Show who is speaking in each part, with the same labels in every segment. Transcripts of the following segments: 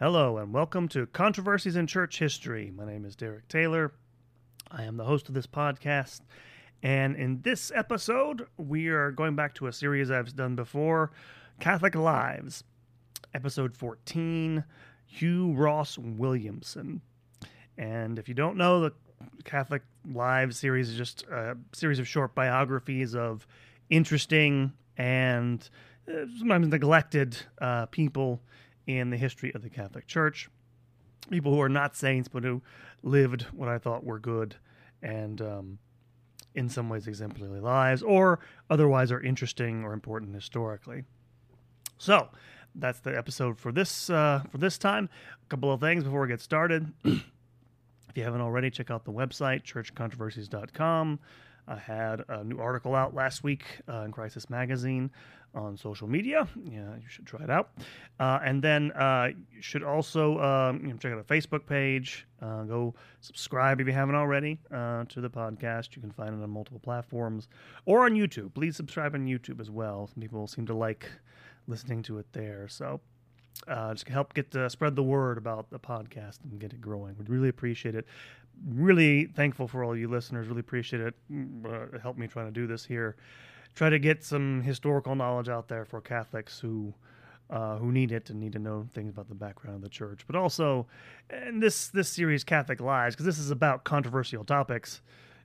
Speaker 1: Hello, and welcome to Controversies in Church History. My name is Derek Taylor. I am the host of this podcast. And in this episode, we are going back to a series I've done before Catholic Lives, episode 14 Hugh Ross Williamson. And if you don't know, the Catholic Lives series is just a series of short biographies of interesting and uh, sometimes neglected uh, people in the history of the Catholic Church. People who are not saints, but who lived what I thought were good and um, in some ways exemplary lives, or otherwise are interesting or important historically. So that's the episode for this uh, for this time. A couple of things before we get started. if you haven't already, check out the website churchcontroversies.com. I had a new article out last week uh, in Crisis Magazine on social media. Yeah, you should try it out. Uh, and then uh, you should also um, you know, check out our Facebook page. Uh, go subscribe if you haven't already uh, to the podcast. You can find it on multiple platforms or on YouTube. Please subscribe on YouTube as well. Some people seem to like listening to it there. So uh, just help get to spread the word about the podcast and get it growing. We'd really appreciate it. Really thankful for all you listeners. Really appreciate it. Uh, it helped me trying to do this here. Try to get some historical knowledge out there for Catholics who uh, who need it and need to know things about the background of the church. But also, in this this series, Catholic Lives, because this is about controversial topics.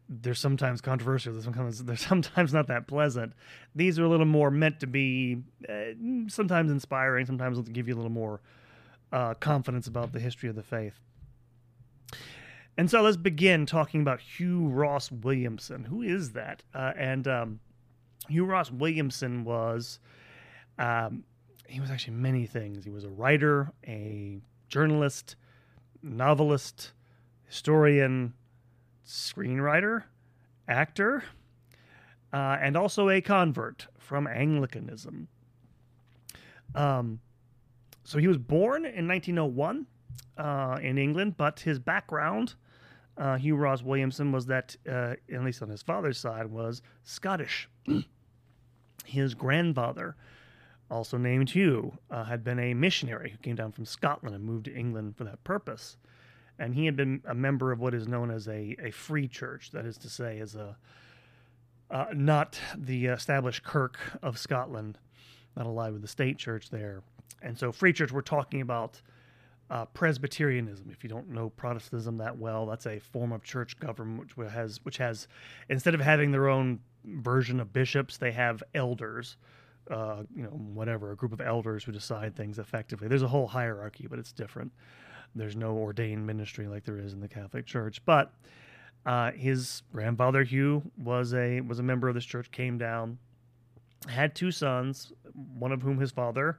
Speaker 1: They're sometimes controversial. They're sometimes, they're sometimes not that pleasant. These are a little more meant to be, uh, sometimes inspiring, sometimes to give you a little more uh, confidence about the history of the faith. And so let's begin talking about Hugh Ross Williamson. Who is that? Uh, and um, Hugh Ross Williamson was, um, he was actually many things. He was a writer, a journalist, novelist, historian, screenwriter, actor, uh, and also a convert from Anglicanism. Um, so he was born in 1901 uh, in England, but his background, uh, Hugh Ross Williamson, was that, uh, at least on his father's side, was Scottish. his grandfather, also named Hugh, uh, had been a missionary who came down from Scotland and moved to England for that purpose. And he had been a member of what is known as a, a free church, that is to say, as a uh, not the established Kirk of Scotland, not allied with the state church there. And so, free church, we're talking about uh, Presbyterianism. If you don't know Protestantism that well, that's a form of church government which has, which has, instead of having their own version of bishops, they have elders. Uh, you know, whatever, a group of elders who decide things effectively. There's a whole hierarchy, but it's different. There's no ordained ministry like there is in the Catholic Church. But uh, his grandfather Hugh was a was a member of this church. Came down, had two sons, one of whom his father,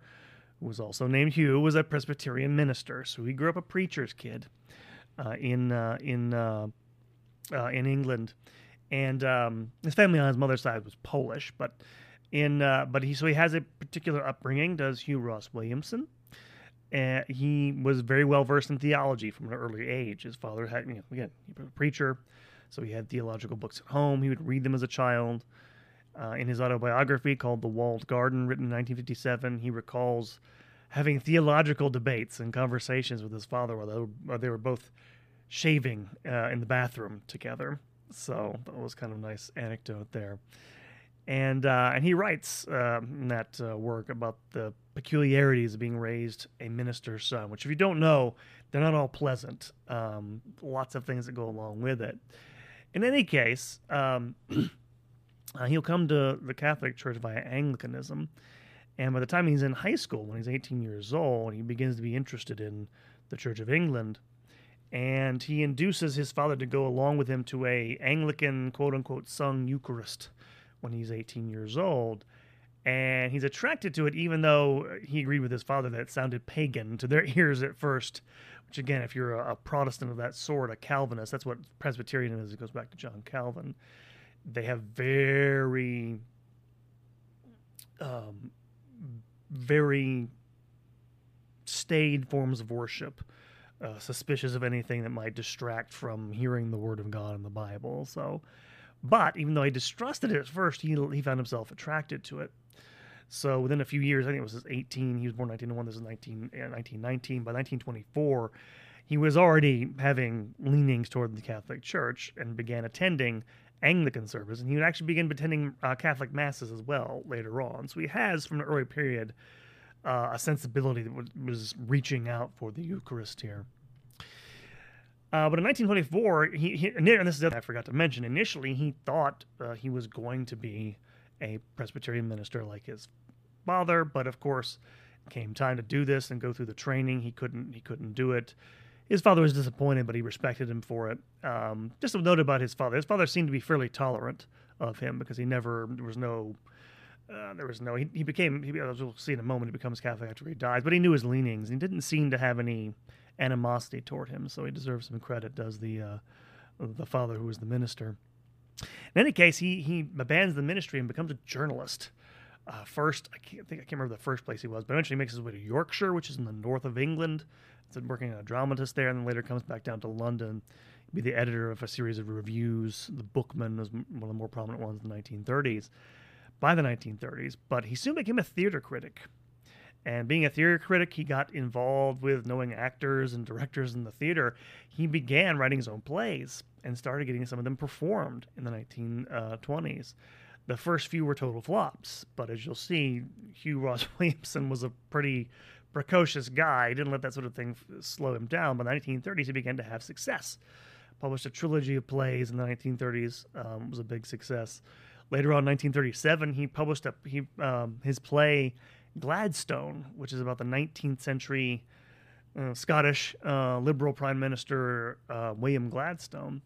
Speaker 1: who was also named Hugh, was a Presbyterian minister. So he grew up a preacher's kid uh, in uh, in uh, uh, in England, and um, his family on his mother's side was Polish, but in uh, but he so he has a particular upbringing. Does Hugh Ross Williamson? Uh, he was very well versed in theology from an early age. His father had, you know, again, he was a preacher, so he had theological books at home. He would read them as a child. Uh, in his autobiography called The Walled Garden, written in 1957, he recalls having theological debates and conversations with his father while they were, while they were both shaving uh, in the bathroom together. So that was kind of a nice anecdote there. And uh, and he writes uh, in that uh, work about the peculiarities of being raised a minister's son, which if you don't know, they're not all pleasant. Um, lots of things that go along with it. In any case, um, he'll come to the Catholic Church via Anglicanism, and by the time he's in high school, when he's 18 years old, he begins to be interested in the Church of England and he induces his father to go along with him to a Anglican quote unquote sung Eucharist when he's 18 years old. And he's attracted to it, even though he agreed with his father that it sounded pagan to their ears at first. Which, again, if you're a, a Protestant of that sort, a Calvinist, that's what Presbyterian is. It goes back to John Calvin. They have very, um, very staid forms of worship uh, suspicious of anything that might distract from hearing the word of God in the Bible. So, but even though he distrusted it at first, he he found himself attracted to it. So within a few years, I think it was 18. He was born 1901. This is 19, 1919. By 1924, he was already having leanings toward the Catholic Church and began attending Anglican service, and he would actually begin attending uh, Catholic masses as well later on. So he has, from an early period, uh, a sensibility that was, was, reaching out for the Eucharist here. Uh, but in 1924, he, he, and this is I forgot to mention. Initially, he thought uh, he was going to be a Presbyterian minister like his father, but of course, came time to do this and go through the training. He couldn't. He couldn't do it his father was disappointed, but he respected him for it. Um, just a note about his father: his father seemed to be fairly tolerant of him because he never there was no uh, there was no he, he became he, as we'll see in a moment he becomes Catholic after he dies, but he knew his leanings. He didn't seem to have any animosity toward him, so he deserves some credit. Does the uh, the father who was the minister? In any case, he he abandons the ministry and becomes a journalist. Uh, first, I can't think I can't remember the first place he was, but eventually he makes his way to Yorkshire, which is in the north of England. He's working as a dramatist there, and then later comes back down to London. Be the editor of a series of reviews. The Bookman was one of the more prominent ones in the 1930s. By the 1930s, but he soon became a theater critic. And being a theater critic, he got involved with knowing actors and directors in the theater. He began writing his own plays and started getting some of them performed in the 1920s. The first few were total flops, but as you'll see, Hugh Ross Williamson was a pretty precocious guy. He didn't let that sort of thing slow him down. By the 1930s, he began to have success. Published a trilogy of plays in the 1930s, um, was a big success. Later on, 1937, he published a, he um, his play Gladstone, which is about the 19th century uh, Scottish uh, Liberal Prime Minister uh, William Gladstone.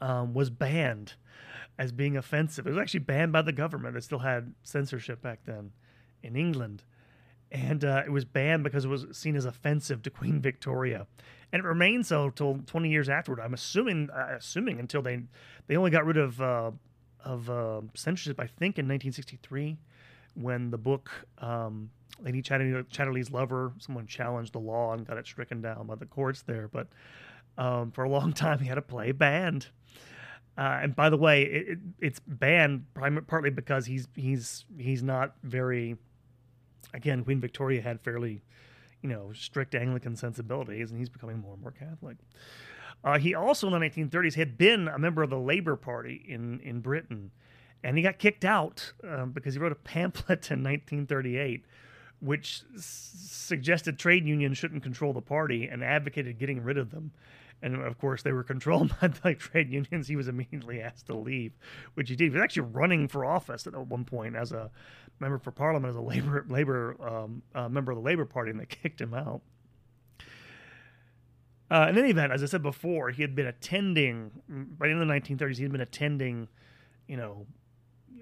Speaker 1: Um, was banned as being offensive. It was actually banned by the government. It still had censorship back then in England. And uh, it was banned because it was seen as offensive to Queen Victoria, and it remained so till 20 years afterward. I'm assuming, uh, assuming until they they only got rid of uh, of uh, censorship. I think in 1963, when the book um, Lady Chatterley, Chatterley's Lover, someone challenged the law and got it stricken down by the courts there. But um, for a long time, he had a play banned. Uh, and by the way, it, it, it's banned prim- partly because he's he's he's not very. Again, Queen Victoria had fairly, you know, strict Anglican sensibilities, and he's becoming more and more Catholic. Uh, he also in the 1930s had been a member of the Labour Party in in Britain, and he got kicked out um, because he wrote a pamphlet in 1938 which s- suggested trade unions shouldn't control the party and advocated getting rid of them and of course they were controlled by the trade unions. He was immediately asked to leave, which he did. He was actually running for office at one point as a member for parliament as a labor labor um, uh, member of the Labor Party, and they kicked him out. Uh, in any event, as I said before, he had been attending by the end of the 1930s. He had been attending, you know,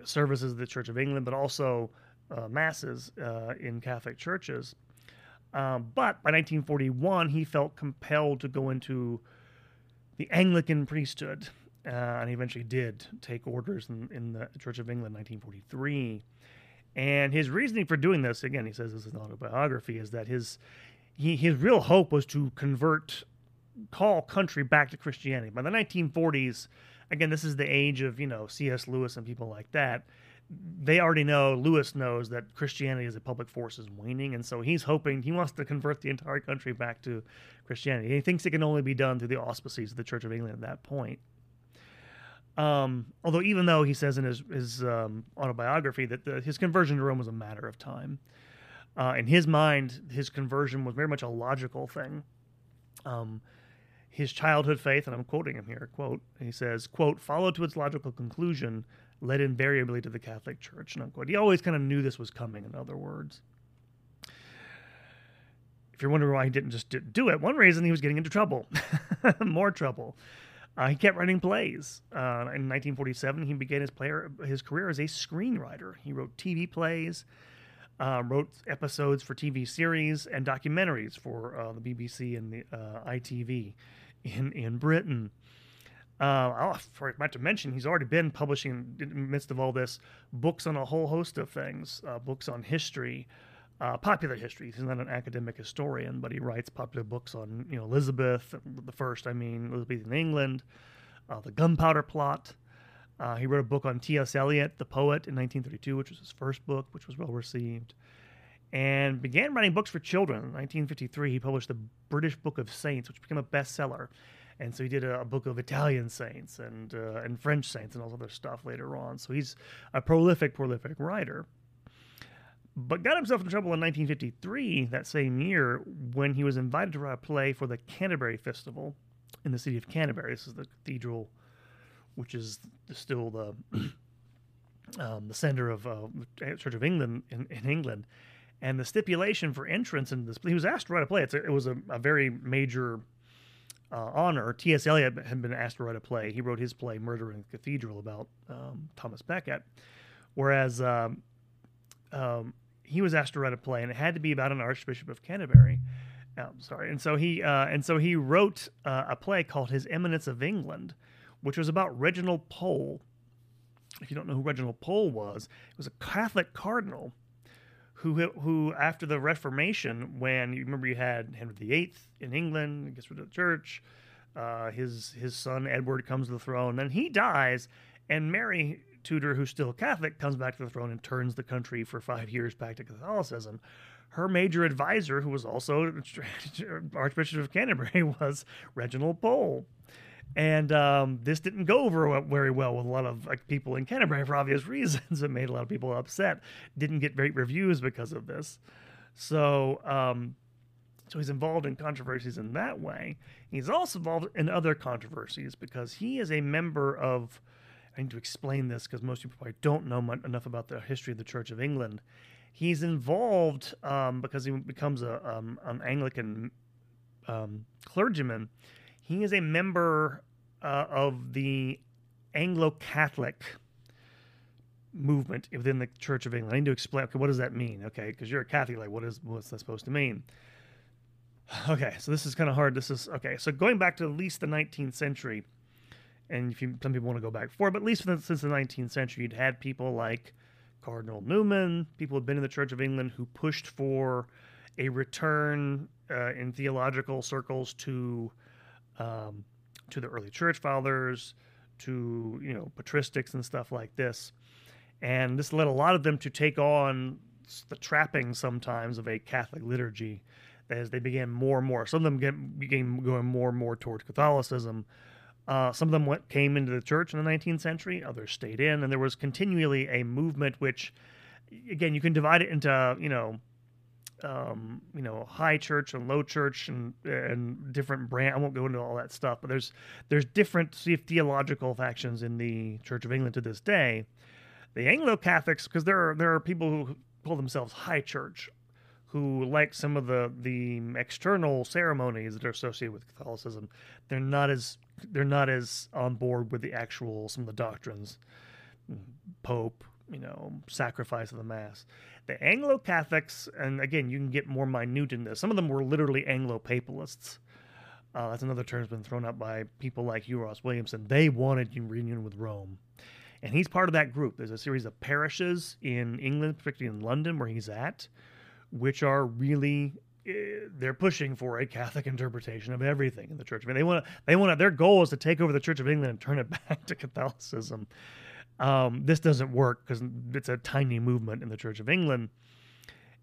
Speaker 1: services of the Church of England, but also uh, masses uh, in Catholic churches. Um, but by 1941, he felt compelled to go into the Anglican priesthood, uh, and he eventually did take orders in, in, the Church of England in 1943. And his reasoning for doing this, again, he says this is an autobiography, is that his he, his real hope was to convert, call country back to Christianity. By the 1940s, again, this is the age of you know C.S. Lewis and people like that they already know Lewis knows that Christianity as a public force is waning, and so he's hoping he wants to convert the entire country back to Christianity. He thinks it can only be done through the auspices of the Church of England at that point. Um, although, even though he says in his his um, autobiography that the, his conversion to Rome was a matter of time, uh, in his mind, his conversion was very much a logical thing. Um, his childhood faith, and I'm quoting him here, quote, he says, quote, followed to its logical conclusion led invariably to the Catholic Church. Unquote. He always kind of knew this was coming. In other words, if you're wondering why he didn't just do it, one reason he was getting into trouble, more trouble. Uh, he kept writing plays. Uh, in 1947, he began his player his career as a screenwriter. He wrote TV plays, uh, wrote episodes for TV series and documentaries for uh, the BBC and the uh, ITV in in Britain. Uh, I forgot to mention, he's already been publishing, in the midst of all this, books on a whole host of things, uh, books on history, uh, popular history. He's not an academic historian, but he writes popular books on, you know, Elizabeth, the first, I mean, Elizabeth in England, uh, the Gunpowder Plot, Uh, he wrote a book on T.S. Eliot, the poet, in 1932, which was his first book, which was well received. And began writing books for children. In 1953, he published the British Book of Saints, which became a bestseller. And so he did a, a book of Italian saints and uh, and French saints and all other stuff later on. So he's a prolific, prolific writer. But got himself in trouble in 1953, that same year, when he was invited to write a play for the Canterbury Festival in the city of Canterbury. This is the cathedral which is still the um, the center of uh, Church of England in, in, England. And the stipulation for entrance in this, he was asked to write a play. A, it was a, a very major uh, honor. T.S. Eliot had been asked to write a play. He wrote his play, Murder in the Cathedral, about um, Thomas Becket. Whereas um, um, he was asked to write a play, and it had to be about an Archbishop of Canterbury. Um, sorry, and so he uh, and so he wrote uh, a play called His Eminence of England, which was about Reginald Pole. If you don't know who Reginald Pole was, he was a Catholic cardinal who, who after the Reformation, when you remember you had Henry VIII in England, gets rid of the church, uh, his his son Edward comes to the throne, then he dies, and Mary Tudor, who's still Catholic, comes back to the throne and turns the country for five years back to Catholicism. Her major advisor, who was also Archbishop of Canterbury, was Reginald Pole. And um, this didn't go over very well with a lot of like, people in Canterbury for obvious reasons. It made a lot of people upset. Didn't get great reviews because of this. So, um, so he's involved in controversies in that way. He's also involved in other controversies because he is a member of. I need to explain this because most people probably don't know much, enough about the history of the Church of England. He's involved um, because he becomes a um, an Anglican um, clergyman he is a member uh, of the Anglo Catholic movement within the Church of England. I need to explain. Okay, what does that mean? Okay, because you're a Catholic, like what is what's that supposed to mean? Okay, so this is kind of hard. This is okay. So going back to at least the 19th century, and if you, some people want to go back before, but at least since the 19th century, you'd had people like Cardinal Newman, people who had been in the Church of England who pushed for a return uh, in theological circles to um, to the early church fathers, to you know patristics and stuff like this, and this led a lot of them to take on the trappings sometimes of a Catholic liturgy. As they began more and more, some of them began going more and more towards Catholicism. Uh, some of them went, came into the church in the 19th century, others stayed in, and there was continually a movement which, again, you can divide it into you know um, you know, high church and low church and and different brand. I won't go into all that stuff, but there's there's different theological factions in the Church of England to this day. The Anglo Catholics, because there are there are people who call themselves high church, who like some of the the external ceremonies that are associated with Catholicism. They're not as they're not as on board with the actual some of the doctrines, Pope, you know, sacrifice of the mass. The Anglo Catholics, and again, you can get more minute in this. Some of them were literally Anglo Papalists. Uh, that's another term that's been thrown up by people like Hugh Ross Williamson. They wanted reunion with Rome. And he's part of that group. There's a series of parishes in England, particularly in London, where he's at, which are really uh, they're pushing for a Catholic interpretation of everything in the church. I mean, they want to, they want to, their goal is to take over the Church of England and turn it back to Catholicism. Um, this doesn't work because it's a tiny movement in the Church of England.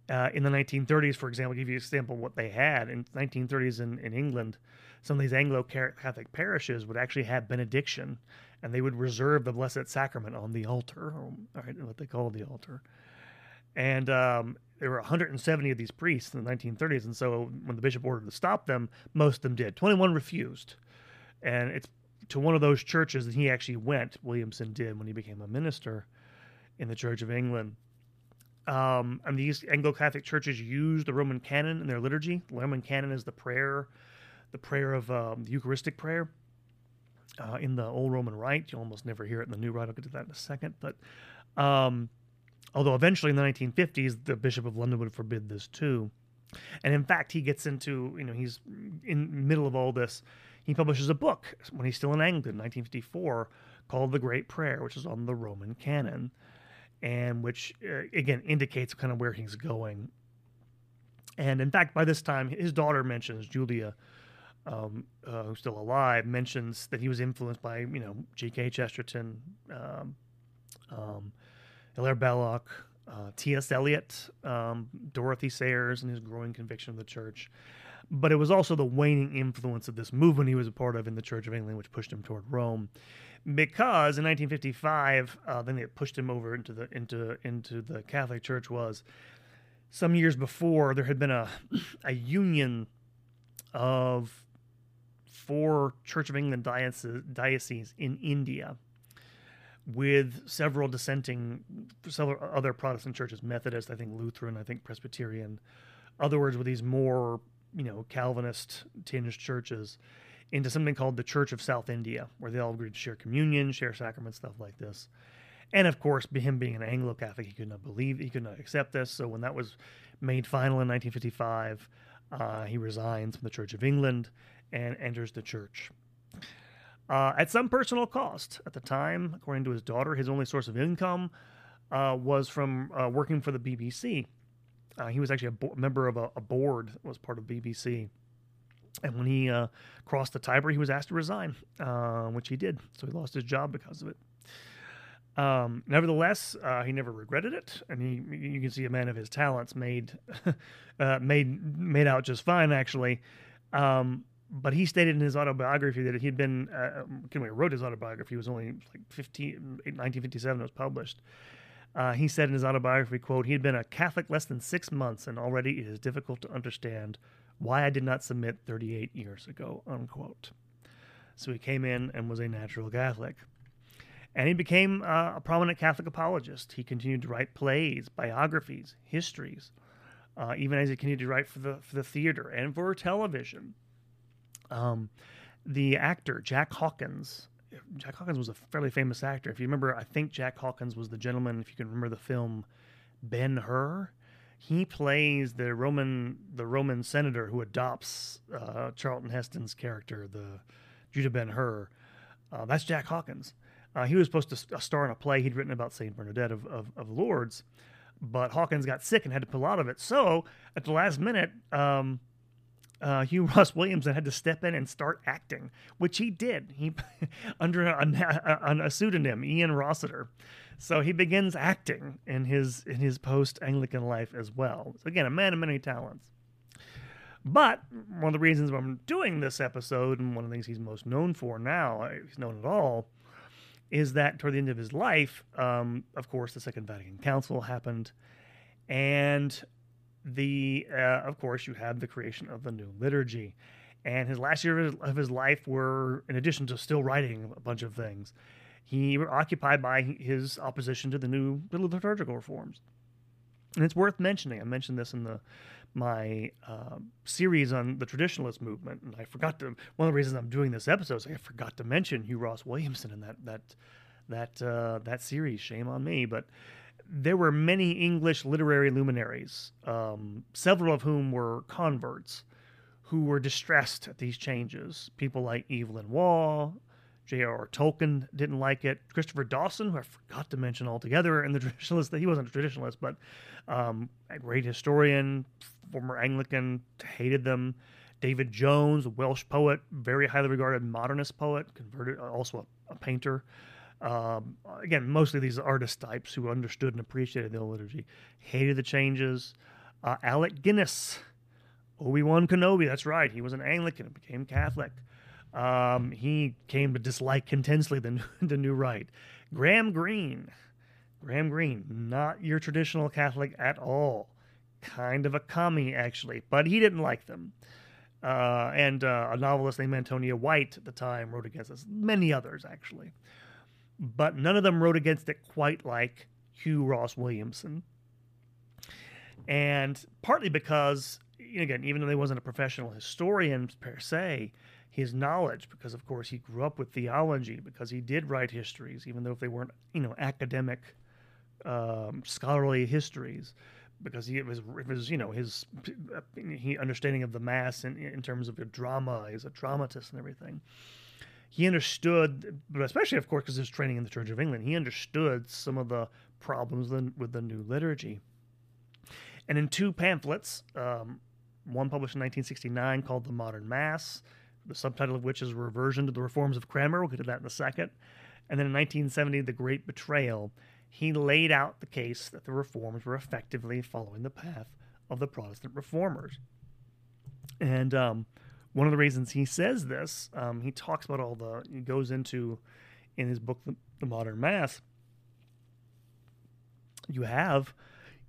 Speaker 1: Uh, in the 1930s, for example, give you an example of what they had in 1930s in, in England. Some of these Anglo Catholic parishes would actually have benediction, and they would reserve the Blessed Sacrament on the altar, or what they call the altar. And um, there were 170 of these priests in the 1930s, and so when the bishop ordered to stop them, most of them did. 21 refused, and it's to one of those churches that he actually went. Williamson did when he became a minister in the Church of England. Um, and these Anglo Catholic churches use the Roman canon in their liturgy. The Roman canon is the prayer, the prayer of um, the Eucharistic prayer. Uh, in the old Roman Rite, you almost never hear it in the new Rite. I'll get to that in a second. But um, although eventually in the 1950s, the Bishop of London would forbid this too. And in fact, he gets into, you know, he's in middle of all this he publishes a book when he's still in England, 1954, called The Great Prayer, which is on the Roman canon, and which, uh, again, indicates kind of where he's going. And in fact, by this time, his daughter mentions, Julia, um, uh, who's still alive, mentions that he was influenced by you know G.K. Chesterton, um, um, Hilaire Belloc, uh, T.S. Eliot, um, Dorothy Sayers, and his growing conviction of the church. But it was also the waning influence of this movement he was a part of in the Church of England, which pushed him toward Rome. Because in 1955, uh, then it pushed him over into the into into the Catholic Church was some years before there had been a a union of four Church of England dioceses, dioceses in India with several dissenting, several other Protestant churches, Methodist, I think Lutheran, I think Presbyterian, other words with these more, you know, Calvinist tinged churches into something called the Church of South India, where they all agreed to share communion, share sacraments, stuff like this. And of course, him being an Anglo Catholic, he could not believe, he could not accept this. So when that was made final in 1955, uh, he resigns from the Church of England and enters the church. Uh, at some personal cost. At the time, according to his daughter, his only source of income uh, was from uh, working for the BBC. Uh, he was actually a bo- member of a, a, board that was part of BBC. And when he uh, crossed the Tiber, he was asked to resign, uh, which he did. So he lost his job because of it. Um, nevertheless, he never regretted it, and he, you can see a man of his talents made made made out just fine, actually. Um, but he stated in his autobiography that he'd been, uh, um, wrote his autobiography, was only like 15, 1957 it was published. Uh, he said in his autobiography, quote, he had been a Catholic less than six months and already it is difficult to understand why I did not submit 38 years ago, unquote. So he came in and was a natural Catholic. And he became uh, a prominent Catholic apologist. He continued to write plays, biographies, histories, uh, even as he continued to write for the, for the theater and for television. Um, the actor Jack Hawkins. Jack Hawkins was a fairly famous actor. If you remember, I think Jack Hawkins was the gentleman. If you can remember the film Ben Hur, he plays the Roman the Roman senator who adopts uh, Charlton Heston's character, the Judah Ben Hur. Uh, that's Jack Hawkins. Uh, he was supposed to star in a play he'd written about Saint Bernadette of, of, of, Lourdes, but Hawkins got sick and had to pull out of it. So at the last minute, um, uh, Hugh Ross Williamson had to step in and start acting, which he did. He under a, a, a, pseudonym, Ian Rossiter. So he begins acting in his in his post Anglican life as well. So again, a man of many talents. But one of the reasons I'm doing this episode, and one of the things he's most known for now, uh, he's known at all, is that toward the end of his life, um, of course, the Second Vatican Council happened, and the uh, of course you have the creation of the new liturgy. And his last year of his life were in addition to still writing a bunch of things he were occupied by his opposition to the new liturgical reforms. And it's worth mentioning i mentioned this in the my uh, series on the traditionalist movement and i forgot to one of the reasons i'm doing this episode is i forgot to mention hugh ross williamson in that that that uh, that series. Shame on me. But there were many English literary luminaries, um, several of whom were converts, who were distressed at these changes. People like Evelyn Waugh, J.R.R. Tolkien didn't like it. Christopher Dawson, who I forgot to mention altogether in the traditionalist, he wasn't a traditionalist, but um, a great historian, former Anglican, hated them. David Jones, a Welsh poet, very highly regarded modernist poet, converted, also a, a painter. Um, again, mostly these artist types who understood and appreciated the liturgy, hated the changes. Uh, Alec Guinness, Obi Wan Kenobi, that's right, he was an Anglican and became Catholic. Um, he came to dislike intensely the, the new rite. Graham Greene, Graham Greene, not your traditional Catholic at all. Kind of a commie, actually, but he didn't like them. Uh, and uh, a novelist named Antonia White at the time wrote against us. Many others, actually but none of them wrote against it quite like Hugh Ross Williamson. And partly because, again, even though he wasn't a professional historian per se, his knowledge, because of course he grew up with theology, because he did write histories, even though if they weren't, you know, academic, um, scholarly histories, because he it was it was you know his he understanding of the mass in, in terms of drama, he's a dramatist and everything he understood, but especially, of course, because his training in the Church of England, he understood some of the problems with the new liturgy. And in two pamphlets, um, one published in 1969 called The Modern Mass, the subtitle of which is Reversion to the Reforms of Cranmer. We'll get to that in a second. And then in 1970, The Great Betrayal, he laid out the case that the reforms were effectively following the path of the Protestant reformers. And um, one of the reasons he says this, um, he talks about all the, he goes into in his book, The, the Modern Mass, you have,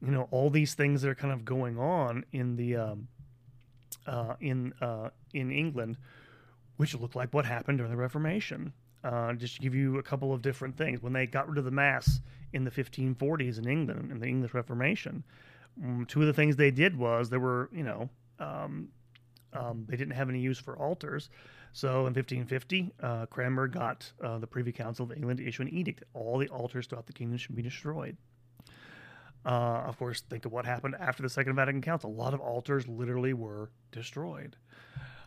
Speaker 1: you know, all these things that are kind of going on in the, um, uh, in, uh, in England, which look like what happened during the Reformation. Uh, just to give you a couple of different things. When they got rid of the Mass in the 1540s in England, in the English Reformation, um, two of the things they did was there were, you know, um, um, they didn't have any use for altars. So in 1550, uh, Cranmer got uh, the Privy Council of England to issue an edict that all the altars throughout the kingdom should be destroyed. Uh, of course, think of what happened after the Second Vatican Council. A lot of altars literally were destroyed,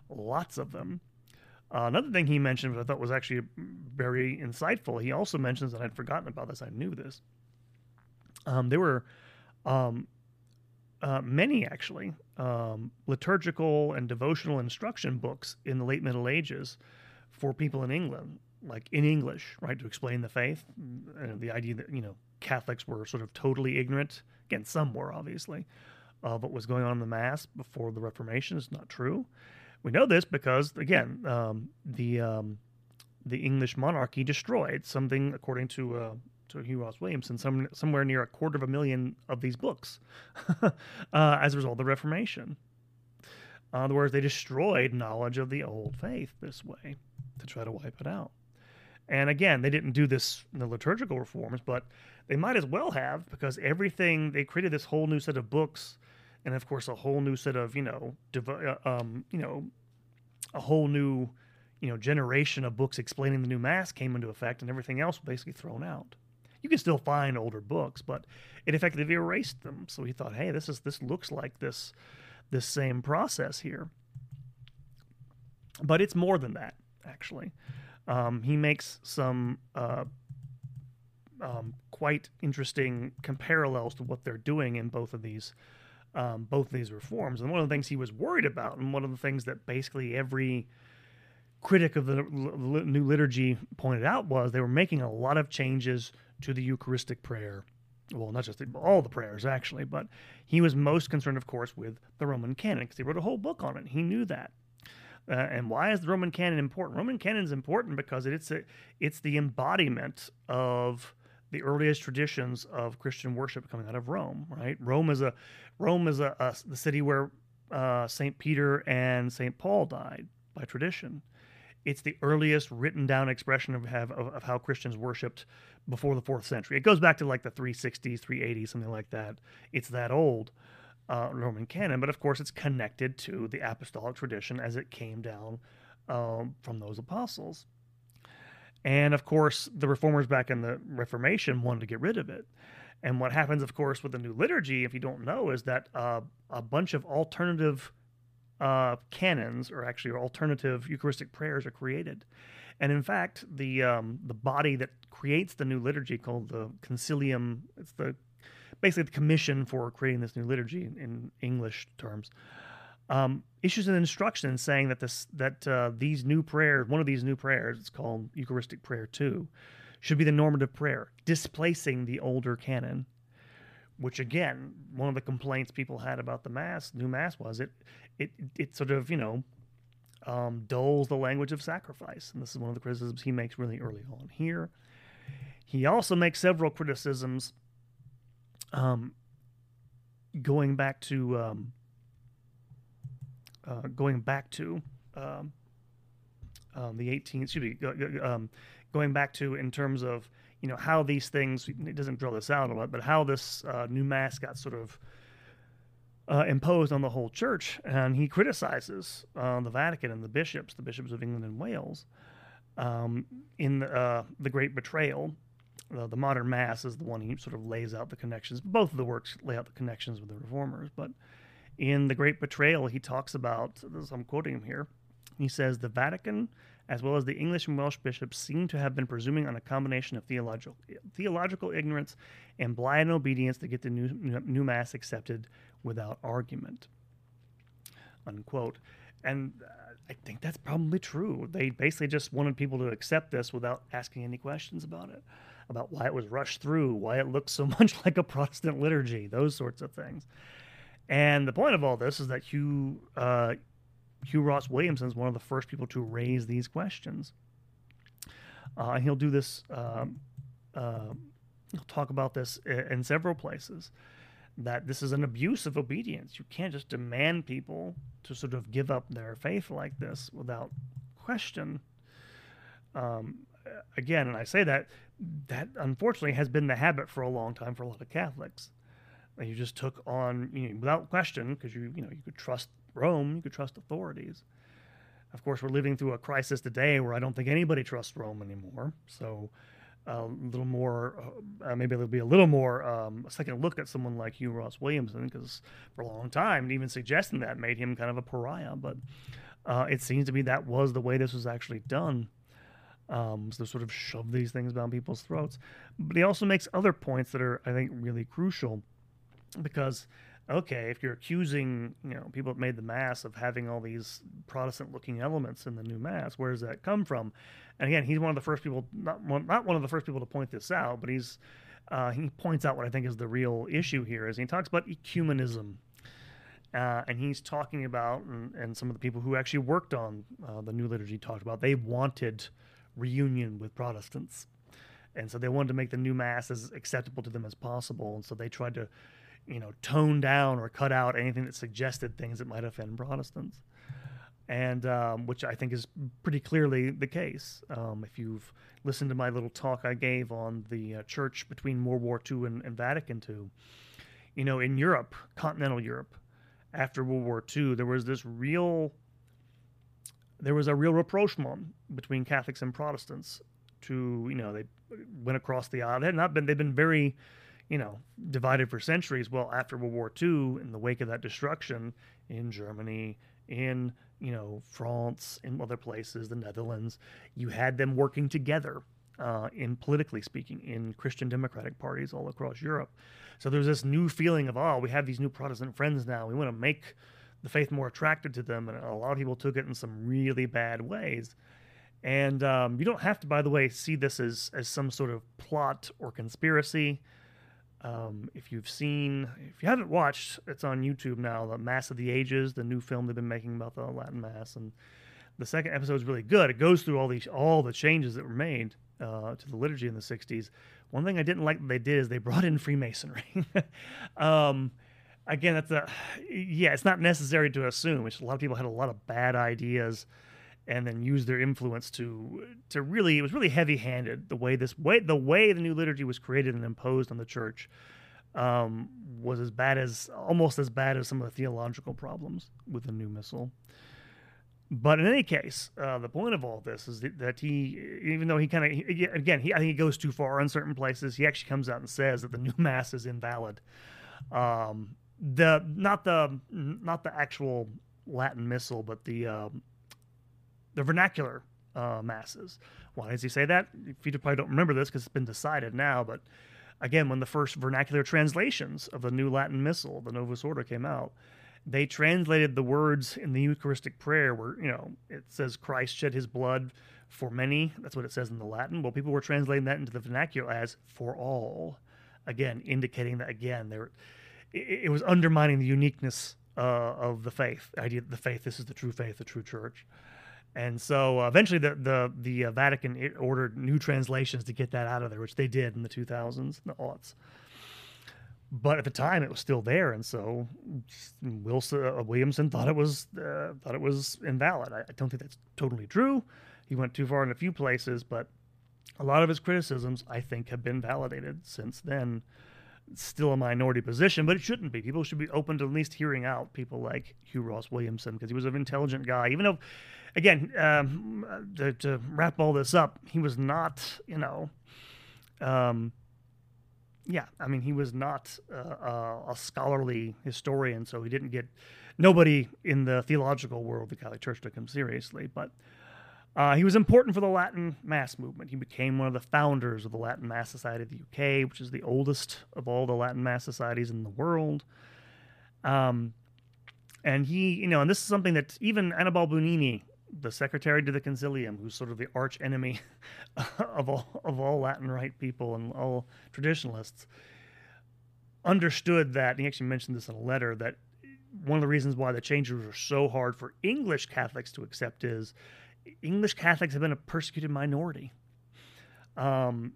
Speaker 1: lots of them. Uh, another thing he mentioned, which I thought was actually very insightful, he also mentions that I'd forgotten about this. I knew this. Um, there were um, uh, many, actually, um, liturgical and devotional instruction books in the late Middle Ages for people in England, like in English, right, to explain the faith. And the idea that, you know, Catholics were sort of totally ignorant. Again, some were, obviously, of what was going on in the Mass before the Reformation is not true. We know this because, again, um, the um, the English monarchy destroyed something, according to uh, to Hugh Ross Williamson, some, somewhere near a quarter of a million of these books uh, as a result of the Reformation. In other words, they destroyed knowledge of the old faith this way to try to wipe it out. And again, they didn't do this in the liturgical reforms, but they might as well have because everything they created this whole new set of books and of course a whole new set of you know uh, um, you know a whole new you know generation of books explaining the new mass came into effect and everything else basically thrown out you can still find older books but it effectively erased them. So he thought hey this is this looks like this this same process here. But it's more than that actually. Um, he makes some uh, um, quite interesting parallels to what they're doing in both of these um, both of these reforms. And one of the things he was worried about, and one of the things that basically every critic of the new liturgy pointed out, was they were making a lot of changes to the Eucharistic prayer. Well, not just the, all the prayers, actually, but he was most concerned, of course, with the Roman canon because he wrote a whole book on it. He knew that. Uh, and why is the Roman canon important? Roman canon is important because it's a, it's the embodiment of the earliest traditions of Christian worship coming out of Rome. Right? Rome is a Rome is a, a the city where uh, Saint Peter and Saint Paul died by tradition. It's the earliest written down expression of, have, of, of how Christians worshipped before the fourth century. It goes back to like the 360s, 380s, something like that. It's that old. Uh, Roman canon, but of course it's connected to the apostolic tradition as it came down um, from those apostles. And of course, the reformers back in the Reformation wanted to get rid of it. And what happens, of course, with the new liturgy, if you don't know, is that uh, a bunch of alternative uh, canons, or actually alternative Eucharistic prayers, are created. And in fact, the um, the body that creates the new liturgy, called the Concilium, it's the basically the commission for creating this new liturgy in English terms um, issues an instruction saying that this that uh, these new prayers, one of these new prayers, it's called Eucharistic Prayer Two, should be the normative prayer, displacing the older canon. Which again, one of the complaints people had about the mass, new mass, was it it it sort of you know um, dulls the language of sacrifice, and this is one of the criticisms he makes really early on here. He also makes several criticisms um, going back to um, uh, going back to um, um, the 18th, excuse me, um, going back to in terms of you know how these things. It doesn't draw this out a lot, but how this uh, new mass got sort of uh, imposed on the whole church, and he criticizes uh, the Vatican and the bishops, the bishops of England and Wales, um, in the, uh, the Great Betrayal. Uh, the modern mass is the one he sort of lays out the connections. Both of the works lay out the connections with the reformers, but in The Great Betrayal, he talks about, I'm quoting him here, he says, the Vatican, as well as the English and Welsh bishops, seem to have been presuming on a combination of theological, theological ignorance and blind obedience to get the new, new Mass accepted without argument. Unquote. And uh, I think that's probably true. They basically just wanted people to accept this without asking any questions about it, about why it was rushed through, why it looks so much like a Protestant liturgy, those sorts of things. And the point of all this is that Hugh uh, Hugh Ross Williamson is one of the first people to raise these questions. Uh, he'll do this. Um, uh, he'll talk about this in several places. That this is an abuse of obedience. You can't just demand people to sort of give up their faith like this without question. Um, again, and I say that that unfortunately has been the habit for a long time for a lot of Catholics. You just took on you know, without question because you you know you could trust Rome, you could trust authorities. Of course, we're living through a crisis today where I don't think anybody trusts Rome anymore. So, a little more, uh, maybe there'll be a little more um, a second look at someone like Hugh Ross Williamson, because for a long time, even suggesting that made him kind of a pariah. But uh, it seems to me that was the way this was actually done. Um, so sort of shove these things down people's throats. But he also makes other points that are, I think, really crucial, because okay, if you're accusing, you know, people that made the mass of having all these Protestant-looking elements in the new mass, where does that come from? And again, he's one of the first people, not one, not one of the first people to point this out, but he's uh, he points out what I think is the real issue here. Is he talks about ecumenism, uh, and he's talking about, and, and, some of the people who actually worked on uh, the new liturgy talked about, they wanted reunion with Protestants, and so they wanted to make the new mass as acceptable to them as possible, and so they tried to you know, tone down or cut out anything that suggested things that might offend Protestants, and um, which I think is pretty clearly the case. Um, if you've listened to my little talk I gave on the uh, church between World War II and, and Vatican II, you know, in Europe, continental Europe, after World War II, there was this real there was a real rapprochement between Catholics and Protestants. To you know, they went across the aisle. They had not been. They've been very you know, divided for centuries. Well, after World War II, in the wake of that destruction in Germany, in, you know, France, in other places, the Netherlands, you had them working together uh, in politically speaking, in Christian democratic parties all across Europe. So there's this new feeling of, oh, we have these new Protestant friends now. We want to make the faith more attractive to them. And a lot of people took it in some really bad ways. And um, you don't have to, by the way, see this as, as some sort of plot or conspiracy. Um, if you've seen, if you haven't watched, it's on YouTube now. The Mass of the Ages, the new film they've been making about the Latin Mass, and the second episode is really good. It goes through all these all the changes that were made uh, to the liturgy in the '60s. One thing I didn't like that they did is they brought in Freemasonry. um, again, that's a yeah, it's not necessary to assume. It's a lot of people had a lot of bad ideas and then use their influence to to really it was really heavy handed the way this way the way the new liturgy was created and imposed on the church um, was as bad as almost as bad as some of the theological problems with the new missal. But in any case, uh, the point of all this is that he, even though he kind of, again, he, I think he goes too far in certain places. He actually comes out and says that the new mass is invalid. Um, the not the not the actual Latin missal, but the um, the vernacular uh, masses. Why does he say that? You probably don't remember this because it's been decided now, but again, when the first vernacular translations of the New Latin Missal, the Novus Ordo, came out, they translated the words in the Eucharistic prayer where, you know, it says Christ shed his blood for many. That's what it says in the Latin. Well, people were translating that into the vernacular as for all. Again, indicating that, again, there, it, it was undermining the uniqueness uh, of the faith, the idea that the faith, this is the true faith, the true church. And so uh, eventually, the the the uh, Vatican ordered new translations to get that out of there, which they did in the 2000s, the aughts. But at the time, it was still there, and so Wilson uh, Williamson thought it was uh, thought it was invalid. I, I, don't think that's totally true. He went too far in a few places, but a lot of his criticisms, I think, have been validated since then. It's still a minority position, but it shouldn't be. People should be open to at least hearing out people like Hugh Ross Williamson because he was an intelligent guy, even though again, um, to, to, wrap all this up, he was not, you know, um, yeah, I mean, he was not uh, a scholarly historian, so he didn't get nobody in the theological world, the Catholic Church, took him seriously. But uh, he was important for the Latin Mass movement. He became one of the founders of the Latin Mass Society of the UK, which is the oldest of all the Latin Mass societies in the world. Um, and he, you know, and this is something that even Annibale Bugnini the secretary to the concilium, who's sort of the arch enemy of all of all Latin Rite people and all traditionalists, understood that. he actually mentioned this in a letter that one of the reasons why the changes were so hard for English Catholics to accept is English Catholics have been a persecuted minority. Um,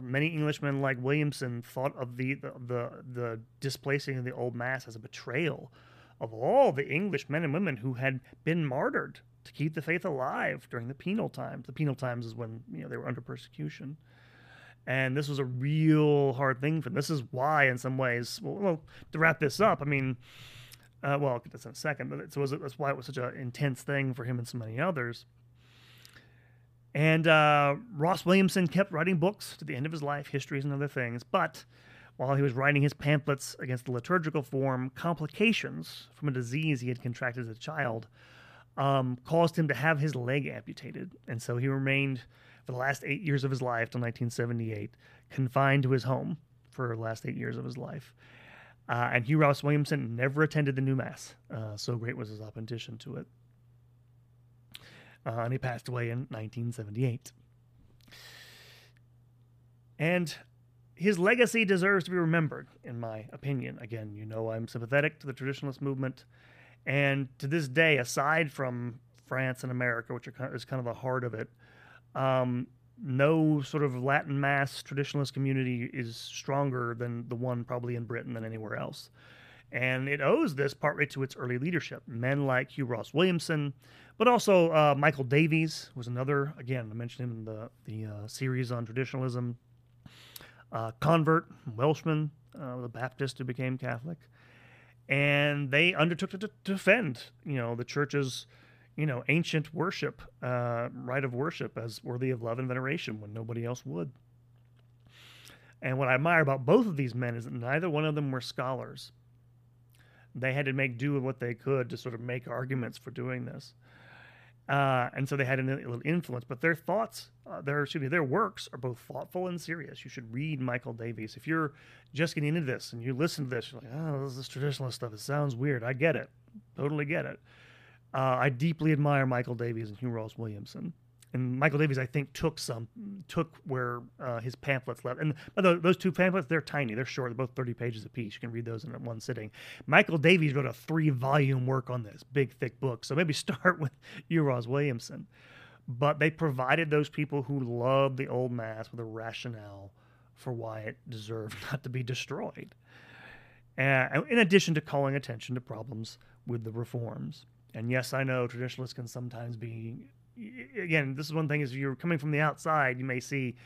Speaker 1: many Englishmen like Williamson thought of the, the, the the displacing of the old mass as a betrayal of all the English men and women who had been martyred to keep the faith alive during the penal times. The penal times is when you know they were under persecution, and this was a real hard thing for them. This is why, in some ways, well, well to wrap this up, I mean, uh, well, I'll get this in a second, but it was, that's why it was such an intense thing for him and so many others. And uh, Ross Williamson kept writing books to the end of his life, histories and other things. But while he was writing his pamphlets against the liturgical form, complications from a disease he had contracted as a child um, caused him to have his leg amputated. And so he remained, for the last eight years of his life, till 1978, confined to his home for the last eight years of his life. Uh, and Hugh Ross Williamson never attended the new Mass. Uh, so great was his opposition to it uh, and he passed away in 1978. And his legacy deserves to be remembered, in my opinion. Again, you know I'm sympathetic to the traditionalist movement, and to this day, aside from France and America, which are, is kind of the heart of it, um, no sort of Latin Mass traditionalist community is stronger than the one probably in Britain than anywhere else. And it owes this partly to its early leadership. Men like Hugh Ross Williamson, but also uh, Michael Davies was another. Again, I mentioned him in the the uh, series on traditionalism. Uh, convert, Welshman, uh, the Baptist who became Catholic, and they undertook to, to defend, you know, the church's, you know, ancient worship, uh, rite of worship as worthy of love and veneration when nobody else would. And what I admire about both of these men is that neither one of them were scholars they had to make do with what they could to sort of make arguments for doing this. Uh, and so they had a little influence, but their thoughts, uh, their excuse me, their works are both thoughtful and serious. You should read Michael Davies. If you're just getting into this and you listen to this, you're like, oh, this is traditionalist stuff. It sounds weird. I get it, totally get it. Uh, I deeply admire Michael Davies and Hugh Ross Williamson and Michael Davies, I think, took some took where uh, his pamphlets left. And by the those two pamphlets, they're tiny, they're short, they're both thirty pages apiece. You can read those in one sitting. Michael Davies wrote a three volume work on this big thick book, so maybe start with Hugh Ross Williamson. But they provided those people who loved the old mass with a rationale for why it deserved not to be destroyed. Uh, in addition to calling attention to problems with the reforms. And yes, I know traditionalists can sometimes be again, this is one thing is you're coming from the outside, you may see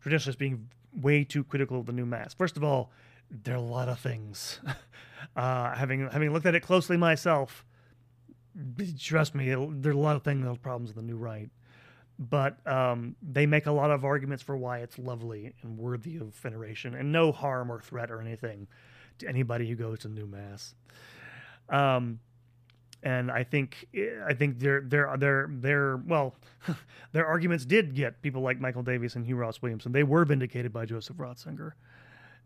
Speaker 1: traditionalists being way too critical of the new mass. First of all, there are a lot of things. uh, having having looked at it closely myself, trust me, there are a lot of things, those problems with the new rite. But um, they make a lot of arguments for why it's lovely and worthy of veneration, and no harm or threat or anything to anybody who goes to the new mass. Um, and I think I think their their their their well, their arguments did get people like Michael Davies and Hugh Ross Williamson. They were vindicated by Joseph Ratzinger,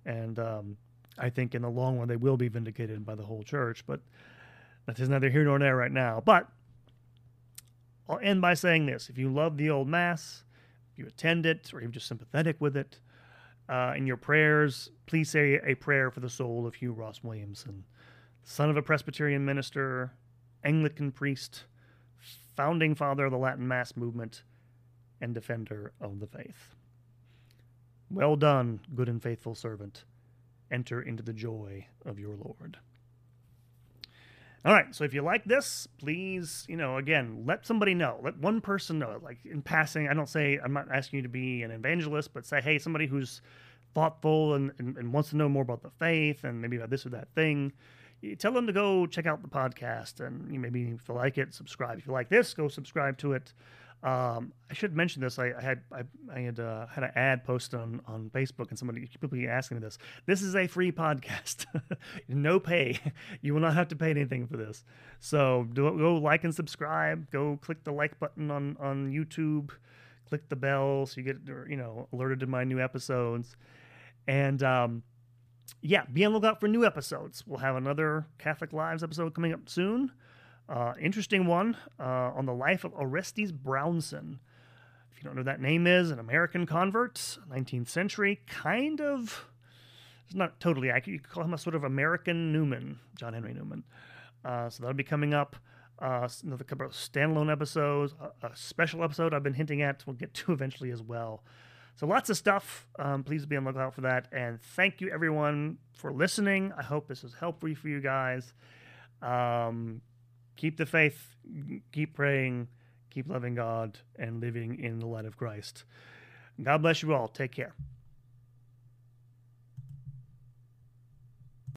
Speaker 1: and um, I think in the long run they will be vindicated by the whole church. But that is neither here nor there right now. But I'll end by saying this: if you love the old mass, if you attend it, or you're just sympathetic with it, uh, in your prayers, please say a prayer for the soul of Hugh Ross Williamson, son of a Presbyterian minister Anglican priest, founding father of the Latin Mass movement, and defender of the faith. Well done, good and faithful servant. Enter into the joy of your Lord. All right, so if you like this, please, you know, again, let somebody know. Let one person know. Like in passing, I don't say, I'm not asking you to be an evangelist, but say, hey, somebody who's thoughtful and, and, and wants to know more about the faith and maybe about this or that thing tell them to go check out the podcast and you maybe if you like it, subscribe. If you like this, go subscribe to it. Um, I should mention this. I, I had I, I had uh, had an ad posted on, on Facebook, and somebody people asking me this. This is a free podcast, no pay. You will not have to pay anything for this. So do, go like and subscribe. Go click the like button on on YouTube. Click the bell so you get you know alerted to my new episodes. And um, yeah, be on the lookout for new episodes. We'll have another Catholic Lives episode coming up soon. Uh, interesting one uh, on the life of Orestes Brownson. If you don't know that name is, an American convert, 19th century, kind of. It's not totally accurate. You could call him a sort of American Newman, John Henry Newman. Uh, so that'll be coming up. Uh, another couple of standalone episodes, a, a, special episode I've been hinting at. We'll get to eventually as well. So lots of stuff. Um, please be on the lookout for that. And thank you everyone for listening. I hope this was helpful for you guys. Um, keep the faith, keep praying, keep loving God, and living in the light of Christ. God bless you all. Take care.